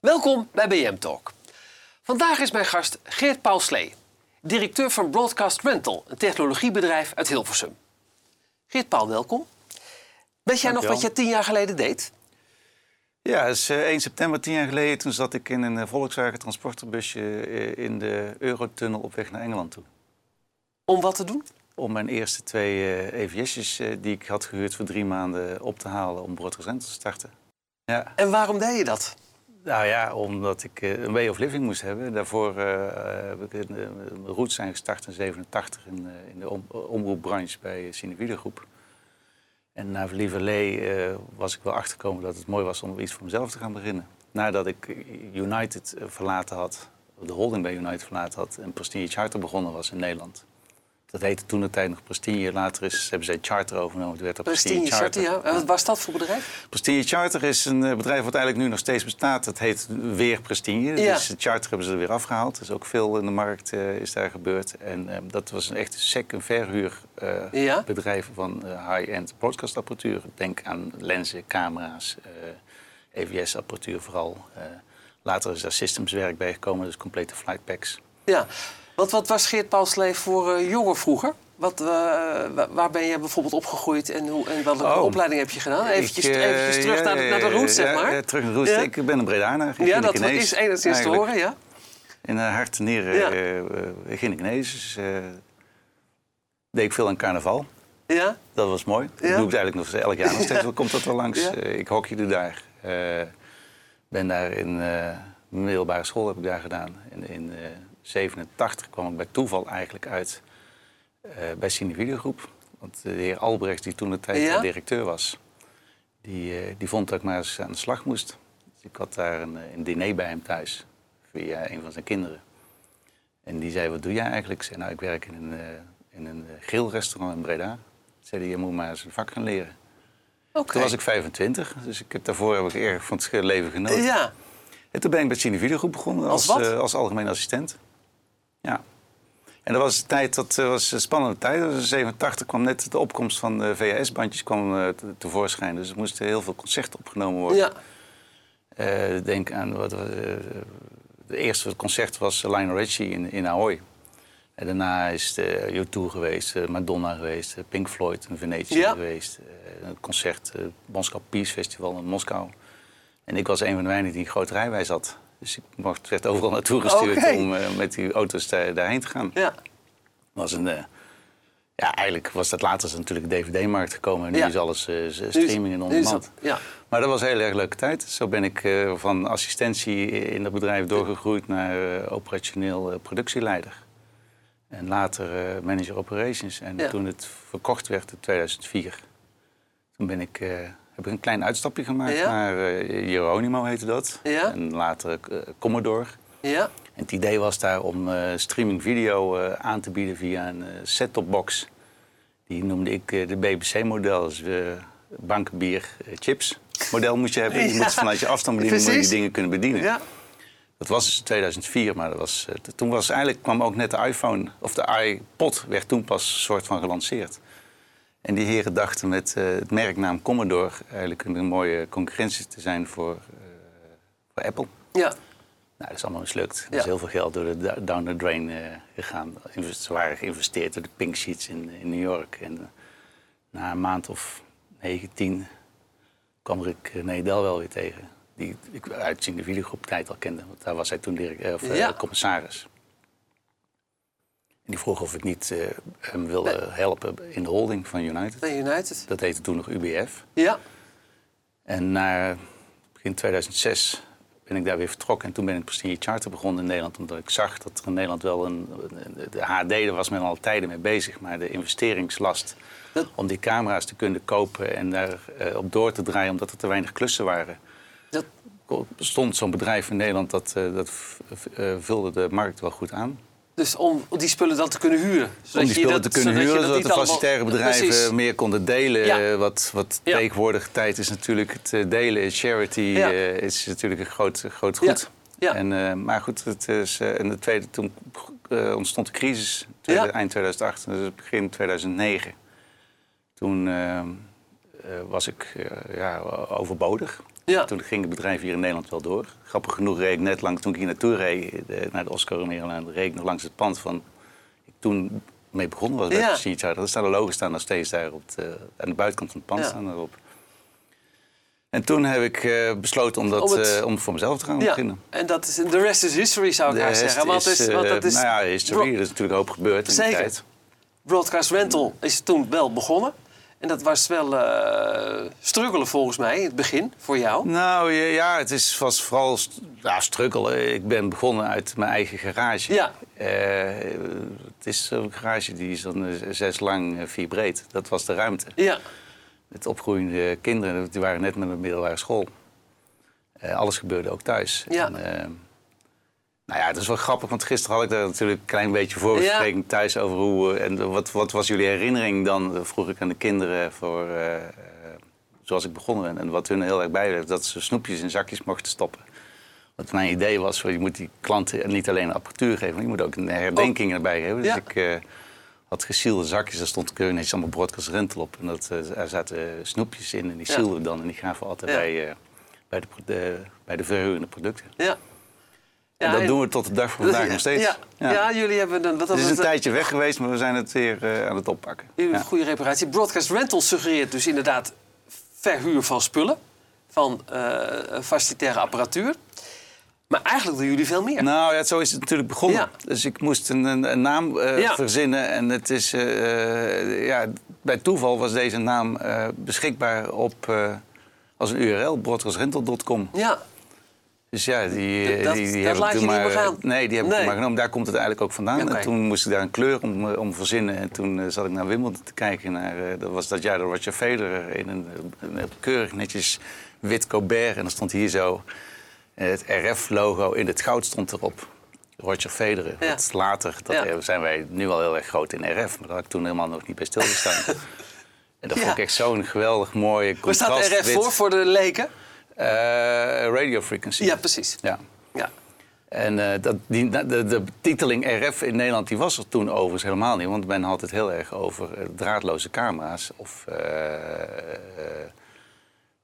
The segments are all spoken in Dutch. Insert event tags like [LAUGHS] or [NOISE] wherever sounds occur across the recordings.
Welkom bij BM Talk. Vandaag is mijn gast Geert Paul Slee, directeur van Broadcast Rental, een technologiebedrijf uit Hilversum. Geert Paul, welkom. Weet jij nog wat je tien jaar geleden deed? Ja, is 1 eh, september tien jaar geleden. Toen zat ik in een eh, Volkswagen transporterbusje eh, in de Eurotunnel op weg naar Engeland toe. Om wat te doen? Om mijn eerste twee EVS'jes die ik had gehuurd voor drie maanden op te halen om Broadcast Rental te starten. Ja. En waarom deed je dat? Nou ja, omdat ik een way of living moest hebben. Daarvoor heb ik mijn roots zijn gestart in 87 in, in de omroepbranche bij Cinevideogroep. Groep. En na Lieverlee uh, was ik wel achtergekomen dat het mooi was om iets voor mezelf te gaan beginnen. Nadat ik United eh, verlaten had, de holding bij United verlaten had en Prestige Charter begonnen was in Nederland. Dat heette toen de tijd nog Prestige. Later is, hebben zij Charter overgenomen. Het werd dat Prestige, Charter. ja. En wat was dat voor bedrijf? Prestige Charter is een eh, bedrijf wat eigenlijk nu nog steeds bestaat. Het heet weer Prestige. Ja. Dus Charter hebben ze er weer afgehaald. Is ook veel in de markt uh, is daar gebeurd. En uh, dat was een echt sec- en verhuurbedrijf uh, van high-end broadcastapparatuur. Denk aan lenzen, camera's, EVS-apparatuur vooral. later is daar systemswerk bij gekomen, dus complete flightpacks. Ja. Wat, wat was Geert Paulsleef voor uh, jongen vroeger? Wat, uh, waar ben je bijvoorbeeld opgegroeid en, hoe, en welke oh, opleiding heb je gedaan? Eventjes, ik, uh, eventjes terug naar, de, naar de roots, zeg maar. Ja, terug naar de roots. Ik ben een Bredaner. Ja, dat is enigszins te horen, ja. In uh, hart en nieren ja. Gynekinesis. deed ik veel aan carnaval. Ja? Dat was mooi. Dat doe ik eigenlijk nog elk jaar nog steeds. [LAUGHS] Komt dat wel langs. Ik hockeyde daar. ben daar in middelbare school heb ik daar gedaan. In, in 87 kwam ik bij toeval eigenlijk uit uh, bij Cine Groep. Want de heer Albrecht, die toen de tijd directeur was, die, uh, die vond dat ik maar eens aan de slag moest. Dus ik had daar een, een diner bij hem thuis, via een van zijn kinderen. En die zei, wat doe jij eigenlijk? Ik zei, nou, ik werk in een, uh, in een grillrestaurant in Breda. Zei je moet maar eens een vak gaan leren. Okay. Toen was ik 25, dus ik heb, daarvoor heb ik erg van het leven genoten. Ja. En toen ben ik bij Cine Videogroep begonnen als, als, als algemeen assistent. Ja. En dat was de tijd, dat eh, was een spannende tijd. In 87 kwam net de opkomst van de VHS-bandjes kwam, uh, tevoorschijn. Dus er moesten heel veel concerten opgenomen worden. Ja. Uh, denk aan wat. Uh, de eerste concert was Lionel Richie in, in Ahoy. En daarna is het U2 geweest, Madonna geweest, Pink Floyd in Venetië ja. geweest. een concert, het Peace Festival in Moskou. En ik was een van de weinigen die een grote rijwijs had. Dus ik mocht, werd overal naartoe gestuurd om uh, met die auto's daarheen te gaan. Ja. Was een, uh, ja, eigenlijk was dat later natuurlijk de DVD-markt gekomen. En nu is alles uh, streaming en on-demand. Ja. Maar dat was een hele erg leuke tijd. Zo ben ik van assistentie in dat bedrijf doorgegroeid naar operationeel productieleider. En later manager operations. En toen het verkocht werd in 2004, toen ben ik heb ik een klein uitstapje gemaakt naar uh, Jeronimo heette dat. Ja? En later uh, Commodore. Ja? En het idee was daar om uh, streaming video aan te bieden via een set-top box. Die noemde ik de BBC-model. Dus bankenbier chips model moest je hebben. Je [LAUGHS] moet vanuit je afstand bedienen, moet je die dingen kunnen bedienen. Ja. Dat was dus 2004, maar dat was, toen was eigenlijk kwam ook net de iPhone, of de iPod werd toen pas soort van gelanceerd. En die heren dachten met uh, het merknaam Commodore eigenlijk een, mooie concurrentie te zijn voor, uh, voor Apple. Ja. Nou, dat is allemaal mislukt. Er is heel veel geld door de down the drain uh, gegaan. Ze waren geïnvesteerd door de Pink Sheets in, in New York. En na een maand of 19 kwam ik Nedel wel weer tegen. Die ik uit de videogroep tijd al kende. Want daar was hij toen direct, of, ja. commissaris die vroeg of ik niet uh, hem wilde helpen in de holding van United. Bij United. Dat heette toen nog UBF. Ja. En na begin 2006 ben ik daar weer vertrokken. En toen ben ik Prestige Charter begonnen in Nederland. Omdat ik zag dat er in Nederland wel een... De HD, daar was men al tijden mee bezig. Maar de investeringslast om die camera's te kunnen kopen... en daar uh, op door te draaien omdat er te weinig klussen waren... Dat... stond zo'n bedrijf in Nederland, dat, uh, dat vulde de markt wel goed aan. Dus om die spullen dan te kunnen huren. Om die spullen te kunnen huren, zodat de facilitaire bedrijven meer konden delen. Wat, wat tegenwoordig tijd is natuurlijk het eh, delen. Charity uh, is natuurlijk een groot, groot goed. En, uh, maar goed, het is, uh, in de tweede, toen ontstond de crisis, tweede, eind 2008, dus begin 2009. Toen was ik ja, overbodig. Ja. Toen ging het bedrijf hier in Nederland wel door. Grappig genoeg reed ik net langs, toen ik hier naartoe reed, de, naar de Oscar Romero, reed ik nog langs het pand van... Ik toen mee begonnen was bij Ja. Charter. Er staan de logos staan nog steeds daar op de, aan de buitenkant van het pand Ja. staan daarop. En toen heb ik eh, besloten om, dat, Om het- eh, om voor mezelf te gaan Ja, beginnen. en dat is, de rest is history, zou ik De haar rest zeggen. Want, is, is, want dat eh, is, nou ja, history. Er is natuurlijk een hoop gebeurd in die tijd. Broadcast Rental is toen wel begonnen. En dat was wel eh struggelen volgens mij in het begin voor jou. Nou ja, het is, was vooral ja, struggelen. Ik ben begonnen uit mijn eigen garage. Ja. Eh, het is een garage die is dan eh, zes lang, vier breed. Dat was de ruimte. Ja, Met opgroeiende kinderen, die waren net met een middelbare school. Alles gebeurde ook thuis. Ja. En, nou ja, het is wel grappig, want gisteren had ik daar natuurlijk een klein beetje voorbespreking thuis over hoe... eh, en wat, wat was jullie herinnering dan, eh, vroeg ik aan de kinderen, voor, eh, zoals ik begonnen ben. En wat hun heel erg bijbleef, dat ze snoepjes in zakjes mochten stoppen. Wat mijn idee was, je moet die klanten niet alleen een apparatuur geven, maar je moet ook een herdenking erbij geven. Dus Ja. ik had gesielde zakjes, daar stond keurig allemaal broadcast rental op. En dat, daar zaten snoepjes in en die Ja. we dan en die gaven we altijd bij, bij, de, bij de verhuurende producten. ja. En dat doen we tot de dag van vandaag nog steeds. Ja, ja. jullie hebben een, wat Het is een tijdje weg geweest, maar we zijn het weer eh, aan het oppakken. Ja. goede reparatie. Broadcast Rental suggereert dus inderdaad verhuur van spullen. Van eh facilitaire apparatuur. Maar eigenlijk doen jullie veel meer. Nou ja, zo is het natuurlijk begonnen. Ja. Dus ik moest een, een, een naam eh, verzinnen. En het is, eh, eh, ja, bij toeval was deze naam eh, beschikbaar op, eh, als een URL, broadcastrental.com. Ja, Dus ja, die, Dat- dat- die, die dat heb laat ik je toen maar... gaan. Nee, die heb ik Nee. maar genomen. Daar komt het eigenlijk ook vandaan. En toen moest ik daar een kleur om, eh, om verzinnen. En toen eh, zat ik naar Wimbledon te kijken. Naar, eh, dat was dat jaar de Roger Federer in een, een keurig netjes wit Colbert. En dan stond hier zo het RF-logo in het goud stond erop. Roger Federer. Ja. Wat later, dat Ja. zijn wij nu al heel erg groot in RF. Maar daar had ik toen helemaal nog niet bij stilgestaan. [LAUGHS] en dat Ja. vond ik echt zo'n geweldig mooie waar staat contrast. RF voor, voor de leken? Eh, radio frequency. Ja, precies. Ja. Ja. En eh, dat, die, de, de betiteling RF in Nederland die was er toen overigens helemaal niet. Want men had het heel erg over eh, draadloze camera's. Of,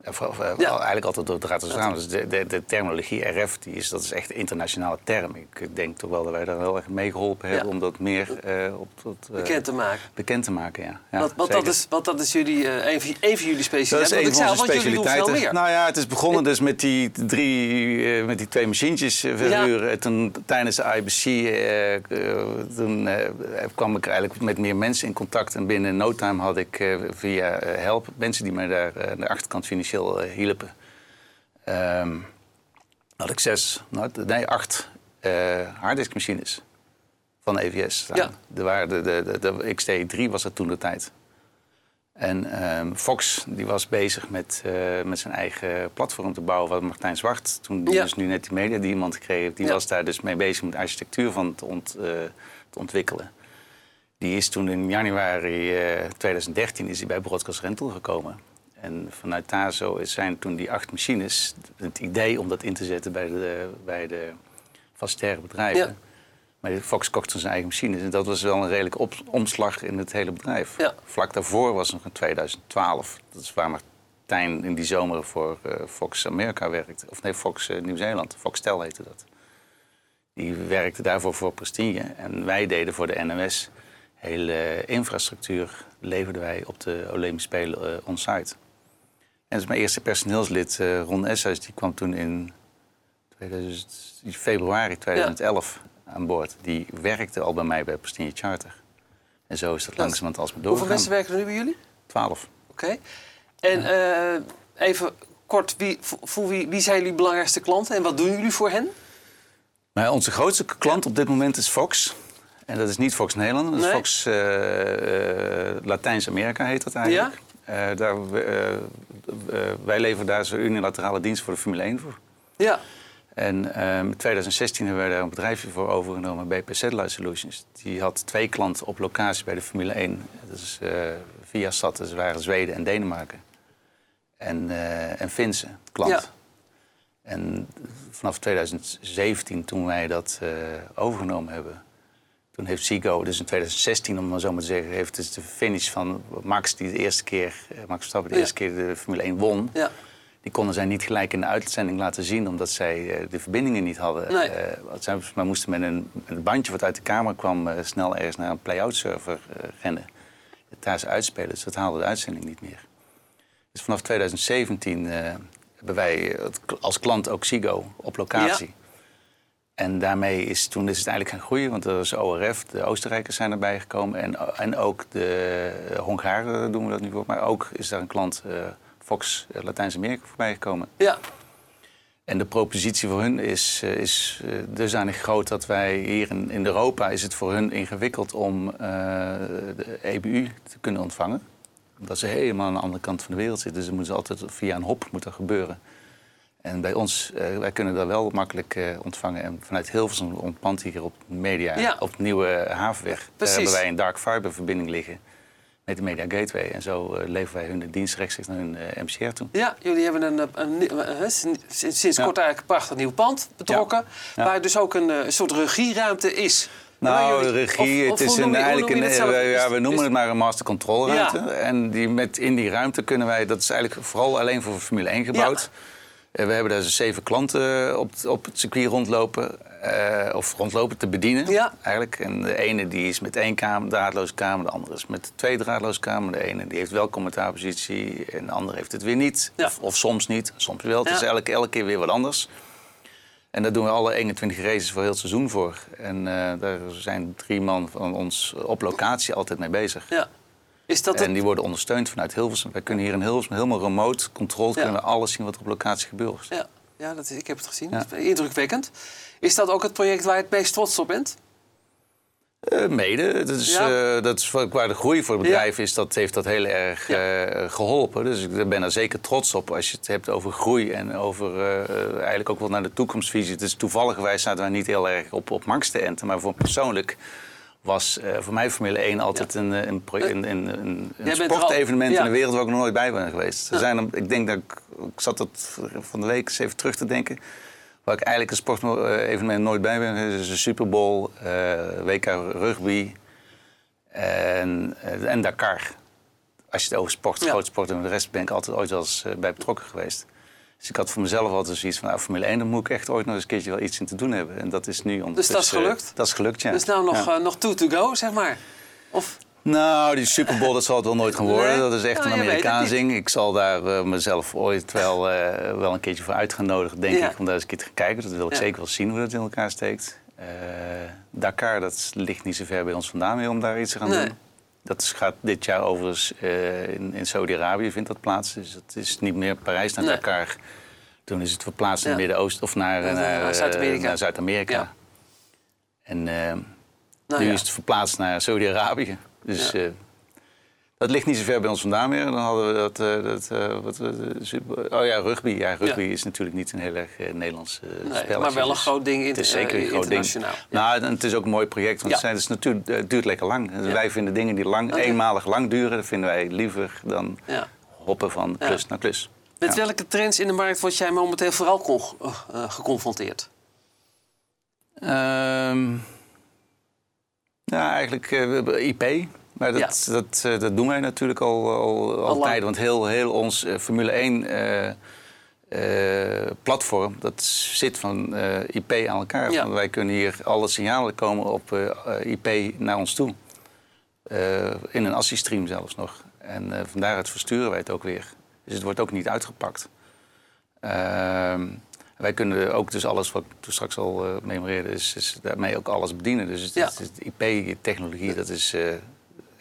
of, of, Ja. eigenlijk altijd door draadloze camera's. Dus de, de, de terminologie RF die is, dat is echt een internationale term. Ik denk toch wel dat wij daar heel erg mee geholpen hebben Ja. om dat meer eh, op, tot, eh, Bekend te maken. bekend te maken. Ja. Ja, want, want, dat is, want dat is jullie, eh, een, van, een van jullie Dat specialiteiten. is Want een van onze specialiteiten. Nou ja, het is begonnen dus met die, drie, met die twee machientjes verhuren. En Toen, tijdens de IBC toen, kwam ik eigenlijk met meer mensen in contact. En binnen no time had ik via Help mensen die mij daar aan de achterkant financieel eh, hielpen. Ehm, had ik zes, nou, nee, acht eh harddiskmachines van EVS staan. Ja. Er waren de, de, de, de XT3 was dat toen de tijd. En ehm, Fox die was bezig met, eh, met zijn eigen platform te bouwen. Wat Martijn Zwart, toen die Ja. dus nu net die media die iemand heeft... die Ja. was daar dus mee bezig met de architectuur van te, ont, te ontwikkelen. Die is toen in januari eh, 2013 is hij bij Broadcast Rental gekomen. En vanuit daar zo zijn toen die acht machines... het idee om dat in te zetten bij de, bij de facilitaire bedrijven... Ja. Maar Fox kocht toen zijn eigen machines. En dat was wel een redelijke op- omslag in het hele bedrijf. Ja. Vlak daarvoor was nog in 2012. Dat is waar Martijn in die zomer voor eh, Fox Amerika werkte. Of nee, Fox eh, Nieuw-Zeeland. Fox Tel heette dat. Die werkte daarvoor voor Prestige. En wij deden voor de NMS hele infrastructuur leverden wij op de Olympische Spelen eh, on-site. En dus mijn eerste personeelslid, eh, Ron Essers, die kwam toen in 2000, februari 2011 aan boord. Die werkte al bij mij bij Prestige Charter. En zo is dat langzamerhand alsmaar Hoeveel doorgegaan. mensen werken er nu bij jullie? Twaalf. Oké. En eh, even kort, wie, voor, wie, wie zijn jullie belangrijkste klanten en wat doen jullie voor hen? Maar onze grootste klant op dit moment is Fox. En dat is niet Fox Nederland, dat is Nee. Fox eh, Latijns-Amerika heet dat eigenlijk. Eh, daar, eh, eh, wij leveren daar zo'n unilaterale dienst voor de Formule 1 voor. Ja. En ehm, in 2016 hebben wij daar een bedrijfje voor overgenomen, BP Satellite Solutions. Die had twee klanten op locatie bij de Formule 1. Dat is eh Viasat, dat waren Zweden en Denemarken. En, eh en Finse klant. Ja. En vanaf 2017, toen wij dat eh, overgenomen hebben, Toen heeft Zico, dus in 2016 om maar zo maar te zeggen, heeft dus de finish van Max die de eerste keer, eh, Max Verstappen de Ja. eerste keer de Formule 1 won. Ja. Die konden zij niet gelijk in de uitzending laten zien, omdat zij eh, de verbindingen niet hadden. Nee. Eh, zij maar moesten met een, met een bandje wat uit de camera kwam snel ergens naar een play-out server rennen. Het daar ze uitspelen, dus dat haalde de uitzending niet meer. Dus vanaf 2017 eh, hebben wij als klant ook Sigo op locatie. En daarmee is, toen is het eigenlijk gaan groeien, want er is ORF, de Oostenrijkers zijn erbij gekomen. En, en ook de Hongaren doen we dat nu voor. Maar ook is daar een klant, eh, Fox eh, Latijns-Amerika, voorbij gekomen. Ja. En de propositie voor hun is, eh, is eh, dusdanig groot dat wij hier in, in Europa is het voor hun ingewikkeld om eh, de EBU te kunnen ontvangen. Omdat ze helemaal aan de andere kant van de wereld zitten. Dus het moet altijd via een hop moet dat gebeuren. En bij ons, eh, wij kunnen dat wel makkelijk eh, ontvangen. En vanuit Hilversum ontpand hier op Media, Ja. op Nieuwe Havenweg. Daar hebben wij een dark fiber verbinding liggen met de Media Gateway. En zo eh, leveren wij hun de dienst rechtstreeks naar hun MCR toe. Ja, jullie hebben een, een, een- een- sinds, sinds Ja. kort eigenlijk een prachtig nieuw pand betrokken. Ja. Waar dus ook een, soort regieruimte is. Nou, jullie- regie, of- het is een, eigenlijk een, eh, ja, we noemen het maar een master control ruimte. Ja. En die met, in die ruimte kunnen wij, dat is eigenlijk vooral alleen voor Formule 1 gebouwd. Eh, We hebben daar dus zeven klanten op, op het circuit rondlopen. eh, of rondlopen te bedienen, Ja. eigenlijk. En de ene die is met één kamer, draadloze kamer. De andere is met twee draadloze kamer. De ene die heeft wel commentaarpositie en de andere heeft het weer niet. Ja. Of, of soms niet, soms wel. Het Ja. is elke, elke keer weer wat anders. En daar doen we alle 21 races voor heel het seizoen voor. En eh, daar zijn drie man van ons op locatie altijd mee bezig. Ja. Is dat En die worden ondersteund vanuit Hilversum. Wij kunnen hier in Hilversum helemaal remote controlled Ja. kunnen we alles zien wat er op locatie gebeurt. Ja, ja dat ik heb het gezien. Dat is indrukwekkend. Is dat ook het project waar je het meest trots op bent? Eh, mede. Dat is, Ja. eh, dat is waar de groei voor het bedrijf is. Dat heeft dat heel erg eh, geholpen. Dus ik ben er zeker trots op als je het hebt over groei en over eigenlijk ook wel naar de toekomstvisie. Het is toevallig zaten wij niet heel erg op, op Max te enten. Maar voor persoonlijk was eh, voor mij Formule 1 altijd een, eh, een, een, een, een, er sportevenement ja. in de wereld waar ik nog nooit bij ben geweest. Er zijn, er- ik denk dat ik, ik zat dat van de week eens even terug te denken. Waar ik eigenlijk een sportevenement nooit bij ben. Dat is de Super Bowl, eh, WK rugby en, eh, en Dakar. Als je het over sport, Ja. groot sport en de rest ben ik altijd ooit wel eens eh, bij betrokken geweest. Dus ik had voor mezelf altijd zoiets van, nou, Formule 1, daar moet ik echt ooit nog eens een keertje wel iets in te doen hebben. En dat is nu Dus dat is ondertussen, gelukt? dat is gelukt, ja. Dus nou nog, Ja. eh, nog two to go, zeg maar. Of, Nou, die Super Bowl, dat zal het wel nooit gaan worden. Dat is echt Nou, een Amerikaans ding. Ik zal daar eh, mezelf ooit wel, eh, wel een keertje voor uit gaan nodigen, denk Ja. ik. Om daar eens een keer te gaan kijken. Dat wil ik Ja. zeker wel zien hoe dat in elkaar steekt. Dakar, dat ligt niet zo ver bij ons vandaan meer om daar iets te gaan Nee. doen. Dat gaat dit jaar overigens eh, in, in Saudi-Arabië vindt dat plaats. Dus het is niet meer Parijs naar Nee. Dakar. Toen is het verplaatst naar Ja. het Midden-Oosten of naar, Ja, naar, eh, Zuid-Amerika. naar Zuid-Amerika. Ja. En eh, nou nu is het verplaatst naar Saudi-Arabië. Dus Ja. Eh, dat ligt niet zo ver bij ons vandaan meer. Dan hadden we dat... eh, dat eh, wat, super- oh ja, rugby. Ja, rugby Ja. is natuurlijk niet een heel erg eh, Nederlands eh, Nee, spelletje. maar wel een dus groot ding in, Het is eh, zeker een groot ding. Ja. Nou, en het is ook een mooi project. Want Ja. het, zijn, het, is natuurlijk, het duurt lekker lang. Ja. Wij vinden dingen die lang, Oké. eenmalig lang duren... dat vinden wij liever dan hoppen van klus naar klus. Met welke trends in de markt word jij momenteel vooral con- eh, eh, geconfronteerd? Ehm, ja, eigenlijk eh, IP. Maar dat, dat, eh, dat doen wij natuurlijk al, al, al lang. tijden. Want heel, heel ons eh, Formule 1 eh, eh, platform, dat zit van eh, IP aan elkaar. Ja. Want wij kunnen hier alle signalen komen op eh, eh, IP naar ons toe. Eh, in een ASCII-stream zelfs nog. En eh van daaruit versturen wij het ook weer. Dus het wordt ook niet uitgepakt. Ehm, wij kunnen ook dus alles wat ik toen straks al eh memoreerde, is, is daarmee ook alles bedienen. Dus het, Ja. het- het IP-technologie, dat is, eh,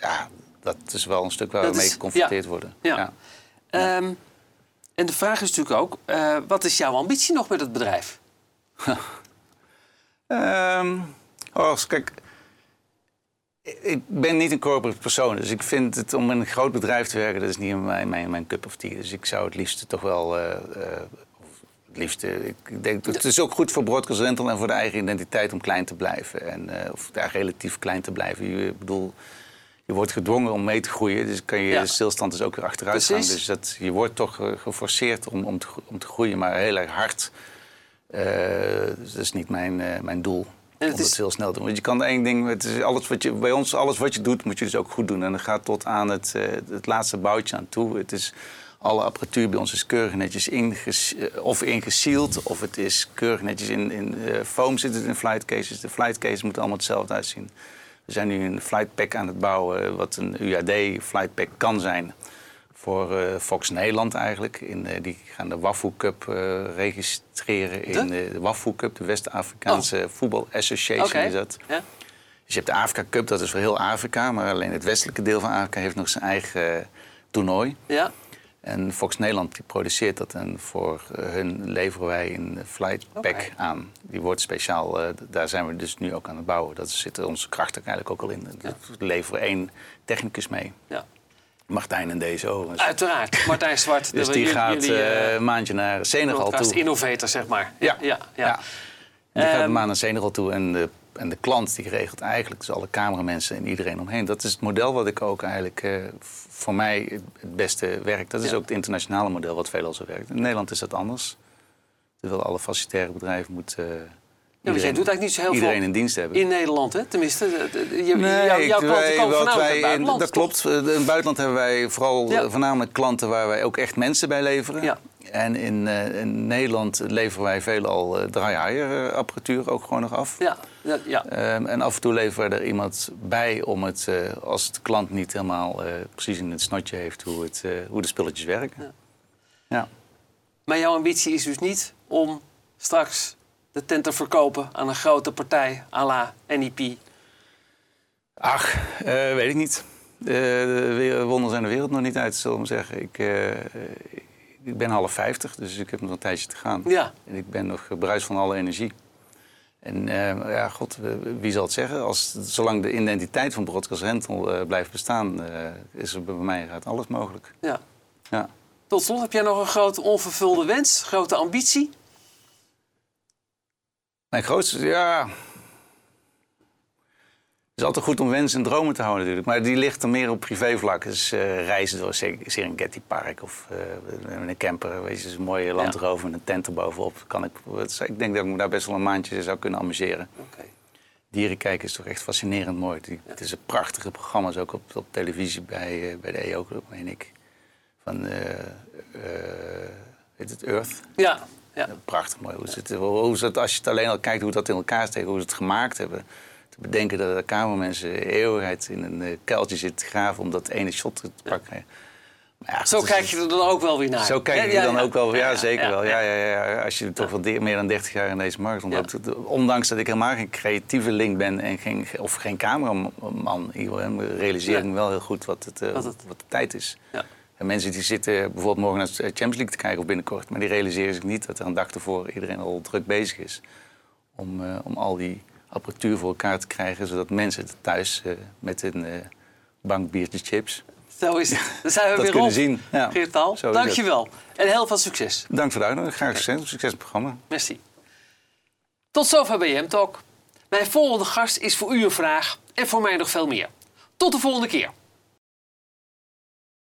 ja, dat is wel een stuk waar Dat we mee is- geconfronteerd worden. Ja. Ehm, en de vraag is natuurlijk ook, eh, wat is jouw ambitie nog met het bedrijf? [LAUGHS] Oh, kijk, ik ben niet een corporate persoon. Dus ik vind het om in een groot bedrijf te werken, dat is niet mijn, mijn, mijn cup of tea. Dus ik zou het liefst toch wel. of het liefste, ik denk, het is ook goed voor Broadcast Rental en voor de eigen identiteit om klein te blijven. En, of daar relatief klein te blijven. Je, ik bedoel, je wordt gedwongen om mee te groeien. Dus kan je Ja. stilstand dus ook weer achteruit gaan. Dus dat, je wordt toch eh, geforceerd om, om, te, om te groeien, maar heel erg hard. Eh, dus dat is niet mijn, eh, mijn doel. En het om is... het heel snel te doen. Want je kan één ding, het is alles wat je, bij ons, alles wat je doet, moet je dus ook goed doen. En dat gaat tot aan het, uh, het laatste boutje aan toe. Het is, alle apparatuur bij ons is keurig netjes inges, uh, of ingesield, of het is keurig netjes in, in uh, foam zit het in flight cases. De flight cases moeten allemaal hetzelfde uitzien. We zijn nu een flight pack aan het bouwen, wat een UAD flight pack kan zijn voor uh, Fox Nederland eigenlijk. In, uh, die gaan de Wafu Cup uh, registreren in de, de Wafu Cup, de West-Afrikaanse oh. Voetbal Association okay. is dat. Ja. Dus je hebt de Afrika Cup, dat is voor heel Afrika, maar alleen het westelijke deel van Afrika heeft nog zijn eigen toernooi. Ja. En Fox Nederland die produceert dat en voor hun leveren wij een flight pack okay. aan. Die wordt speciaal, daar zijn we dus nu ook aan het bouwen. Dat zit onze kracht eigenlijk ook al in. Ja. We leveren één technicus mee. Ja. Martijn en DSO. Uiteraard, Martijn Zwart. [LAUGHS] dus die gaat uh, een maandje naar Senegal toe. innovator, zeg maar. Ja, ja, ja. ja. Die gaat een maand naar Senegal toe en de, en de klant die regelt eigenlijk dus alle cameramensen en iedereen omheen. Dat is het model wat ik ook eigenlijk uh, voor mij het beste werkt. Dat is ook het internationale model wat veelal zo werkt. In Nederland is dat anders. Terwijl alle facilitaire bedrijven moeten... Uh, ja, maar jij doet eigenlijk niet zo heel iedereen veel in dienst hebben. In Nederland, hè? Tenminste, je, nee, jou, jouw klanten komen vanuit wij, buitenland, Dat klopt. In het buitenland hebben wij vooral ja. voornamelijk klanten waar wij ook echt mensen bij leveren. Ja. En in, uh, in, Nederland leveren wij veelal uh, draaier apparatuur ook gewoon nog af. Ja. Ja, ja. Um, en af en toe leveren we er iemand bij om het, uh, als de klant niet helemaal precies in het snotje heeft hoe, het, hoe de spulletjes werken. Ja. ja. Maar jouw ambitie is dus niet om straks de tent te verkopen aan een grote partij à la NEP? Ach, weet ik niet. De wonderen zijn de wereld nog niet uit, zullen we zeggen. Ik, ik ben half vijftig, dus ik heb nog een tijdje te gaan. Ja. En ik ben nog bruis van alle energie. En ja, god, wie zal het zeggen? Als, zolang de identiteit van Broadcast Rental blijft bestaan, is er bij mij gaat alles mogelijk. Ja. ja. Tot slot, heb jij nog een grote onvervulde wens, grote ambitie? Mijn grootste, ja. Het is altijd goed om wensen en dromen te houden natuurlijk. Maar die ligt er meer op privévlak. Dus uh, reizen door Serengeti Park of uh, met een camper. Weet je, een mooie landrover met een tent erbovenop. Kan ik, ik denk dat ik me daar best wel een maandje zou kunnen amuseren. Okay. Dieren kijken is toch echt fascinerend mooi. Ja. Het is een prachtige programma's ook op, op televisie bij, uh, bij de EO, meen ik. Van, heet het Earth? Ja, ja. Prachtig mooi. Hoe het, hoe het, als je het alleen al kijkt hoe dat in elkaar steekt, hoe ze het gemaakt hebben. Te bedenken dat de kamermensen eeuwigheid in een uh, kuiltje zitten graven om dat ene shot te pakken. Ja, zo kijk je er dan ook wel weer naar. Zo kijk je er dan ook wel weer, ja, zeker wel. Ja, ja, ja, Als je toch wel meer dan 30 jaar in deze markt rondloopt. Ondanks dat ik helemaal geen creatieve link ben en geen, of geen cameraman, realiseer ik me wel heel goed wat, het, uh, wat, het... wat de tijd is. En mensen die zitten bijvoorbeeld morgen naar de Champions League te kijken of binnenkort, maar die realiseren zich niet dat er een dag ervoor iedereen al druk bezig is om, uh, om al die apparatuur voor elkaar te krijgen, zodat mensen thuis uh, met een uh, bank biertje chips. Zo is het. Dan zijn we dat weer kunnen op. zien. Ja. Geertaal, dankjewel. En heel veel succes. Dank voor de uitnodiging. Graag succes. Succes met het programma. Merci. Tot zover BM Talk. Mijn volgende gast is voor u een vraag en voor mij nog veel meer. Tot de volgende keer.